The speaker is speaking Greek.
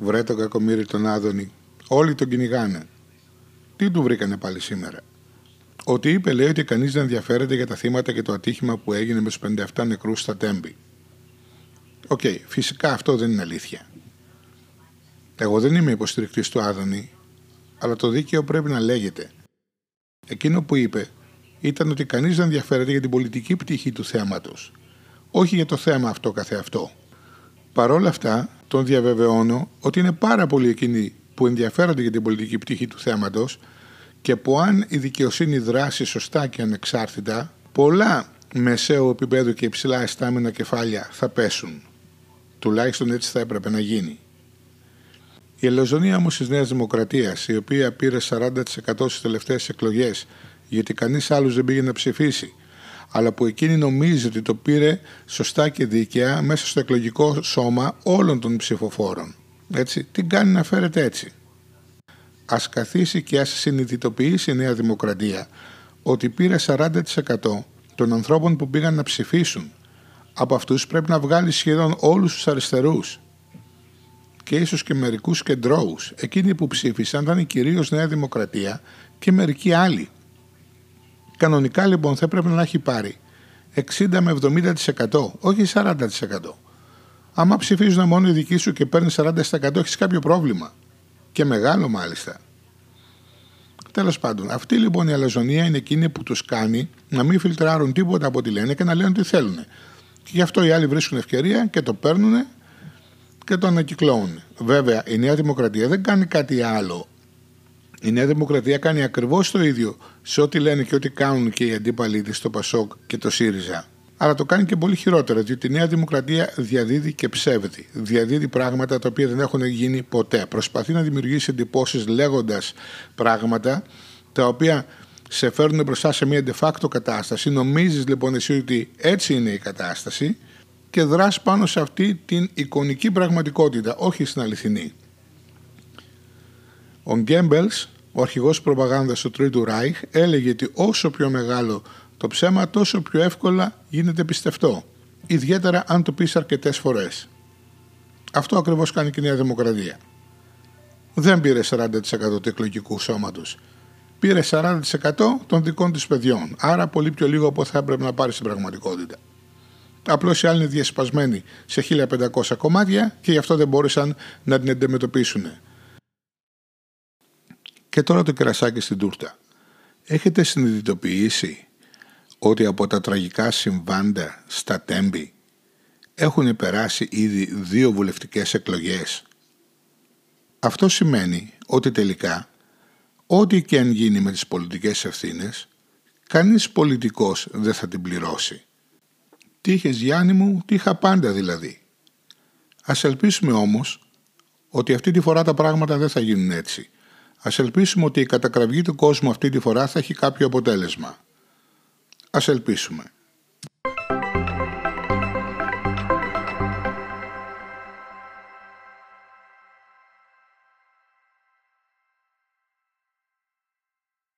Βρε το κακομύρι τον Άδωνη. Όλοι τον κυνηγάνε. Τι του βρήκανε πάλι σήμερα; Ότι είπε λέει ότι κανείς δεν ενδιαφέρεται για τα θύματα και το ατύχημα που έγινε με τους 57 νεκρούς στα Τέμπη. OK, okay, φυσικά αυτό δεν είναι αλήθεια. Εγώ δεν είμαι υποστηρικτής του Άδωνη, αλλά το δίκαιο πρέπει να λέγεται. Εκείνο που είπε ήταν ότι κανείς δεν ενδιαφέρεται για την πολιτική πτυχή του θέματος, όχι για το θέμα αυτό καθεαυτό. Παρ' όλα αυτά, τον διαβεβαιώνω ότι είναι πάρα πολλοί εκείνοι που ενδιαφέρονται για την πολιτική πτυχή του θέματος και που αν η δικαιοσύνη δράσει σωστά και ανεξάρτητα, πολλά μεσαίου επίπεδου και υψηλά αισθάμενα κεφάλια θα πέσουν. Τουλάχιστον έτσι θα έπρεπε να γίνει. Η ελοζωνία όμω τη Νέα Δημοκρατία, η οποία πήρε 40% στις τελευταίες εκλογές, γιατί κανείς άλλος δεν πήγε να ψηφίσει, αλλά που εκείνη νομίζει ότι το πήρε σωστά και δίκαια μέσα στο εκλογικό σώμα όλων των ψηφοφόρων. Έτσι, τι κάνει να φέρεται έτσι. Ας καθίσει και ας συνειδητοποιήσει η Νέα Δημοκρατία ότι πήρε 40% των ανθρώπων που πήγαν να ψηφίσουν. Από αυτούς πρέπει να βγάλει σχεδόν όλους τους αριστερούς και ίσως και μερικούς κεντρώους. Εκείνοι που ψήφισαν ήταν κυρίως Νέα Δημοκρατία και μερικοί άλλοι. Κανονικά λοιπόν θα έπρεπε να έχει πάρει 60 με 70% όχι 40%. Άμα ψηφίζουν μόνο οι δικοί σου και παίρνει 40% έχεις κάποιο πρόβλημα. Και μεγάλο μάλιστα. Τέλος πάντων, αυτή λοιπόν η αλαζονία είναι εκείνη που τους κάνει να μην φιλτράρουν τίποτα από ό,τι λένε και να λένε τι θέλουν. Και γι' αυτό οι άλλοι βρίσκουν ευκαιρία και το παίρνουν και το ανακυκλώνουν. Βέβαια, η Νέα Δημοκρατία δεν κάνει κάτι άλλο. Η Νέα Δημοκρατία κάνει ακριβώς το ίδιο σε ό,τι λένε και ό,τι κάνουν και οι αντίπαλοι της στο Πασόκ και το ΣΥΡΙΖΑ. Αλλά το κάνει και πολύ χειρότερα, διότι η Νέα Δημοκρατία διαδίδει και ψεύδει. Διαδίδει πράγματα τα οποία δεν έχουν γίνει ποτέ. Προσπαθεί να δημιουργήσει εντυπώσεις λέγοντας πράγματα τα οποία σε φέρνουν μπροστά σε μια de facto κατάσταση. Νομίζεις λοιπόν εσύ ότι έτσι είναι η κατάσταση και δράς πάνω σε αυτή την εικονική πραγματικότητα, όχι στην αληθινή. Ο Γκέμπελς, ο αρχηγός προπαγάνδας του Τρίτου Ράιχ, έλεγε ότι όσο πιο μεγάλο το ψέμα τόσο πιο εύκολα γίνεται πιστευτό, ιδιαίτερα αν το πεις αρκετές φορές. Αυτό ακριβώς κάνει και η Νέα Δημοκρατία. Δεν πήρε 40% του εκλογικού σώματος. Πήρε 40% των δικών της παιδιών, άρα πολύ πιο λίγο από θα έπρεπε να πάρει στην πραγματικότητα. Απλώς οι άλλοι είναι διασπασμένοι σε 1500 κομμάτια και γι' αυτό δεν μπόρεσαν να την αντιμετωπίσουν. Και τώρα το κερασάκι στην τούρτα. Έχετε συνειδητοποιήσει ότι από τα τραγικά συμβάντα στα τέμπη έχουν περάσει ήδη δύο βουλευτικές εκλογές; Αυτό σημαίνει ότι τελικά ό,τι και αν γίνει με τις πολιτικές ευθύνες κανείς πολιτικός δεν θα την πληρώσει. Τι είχες Γιάννη μου, τι είχα πάντα δηλαδή. Ας ελπίσουμε όμως ότι αυτή τη φορά τα πράγματα δεν θα γίνουν έτσι. Ας ελπίσουμε ότι η κατακραυγή του κόσμου αυτή τη φορά θα έχει κάποιο αποτέλεσμα. Ας ελπίσουμε.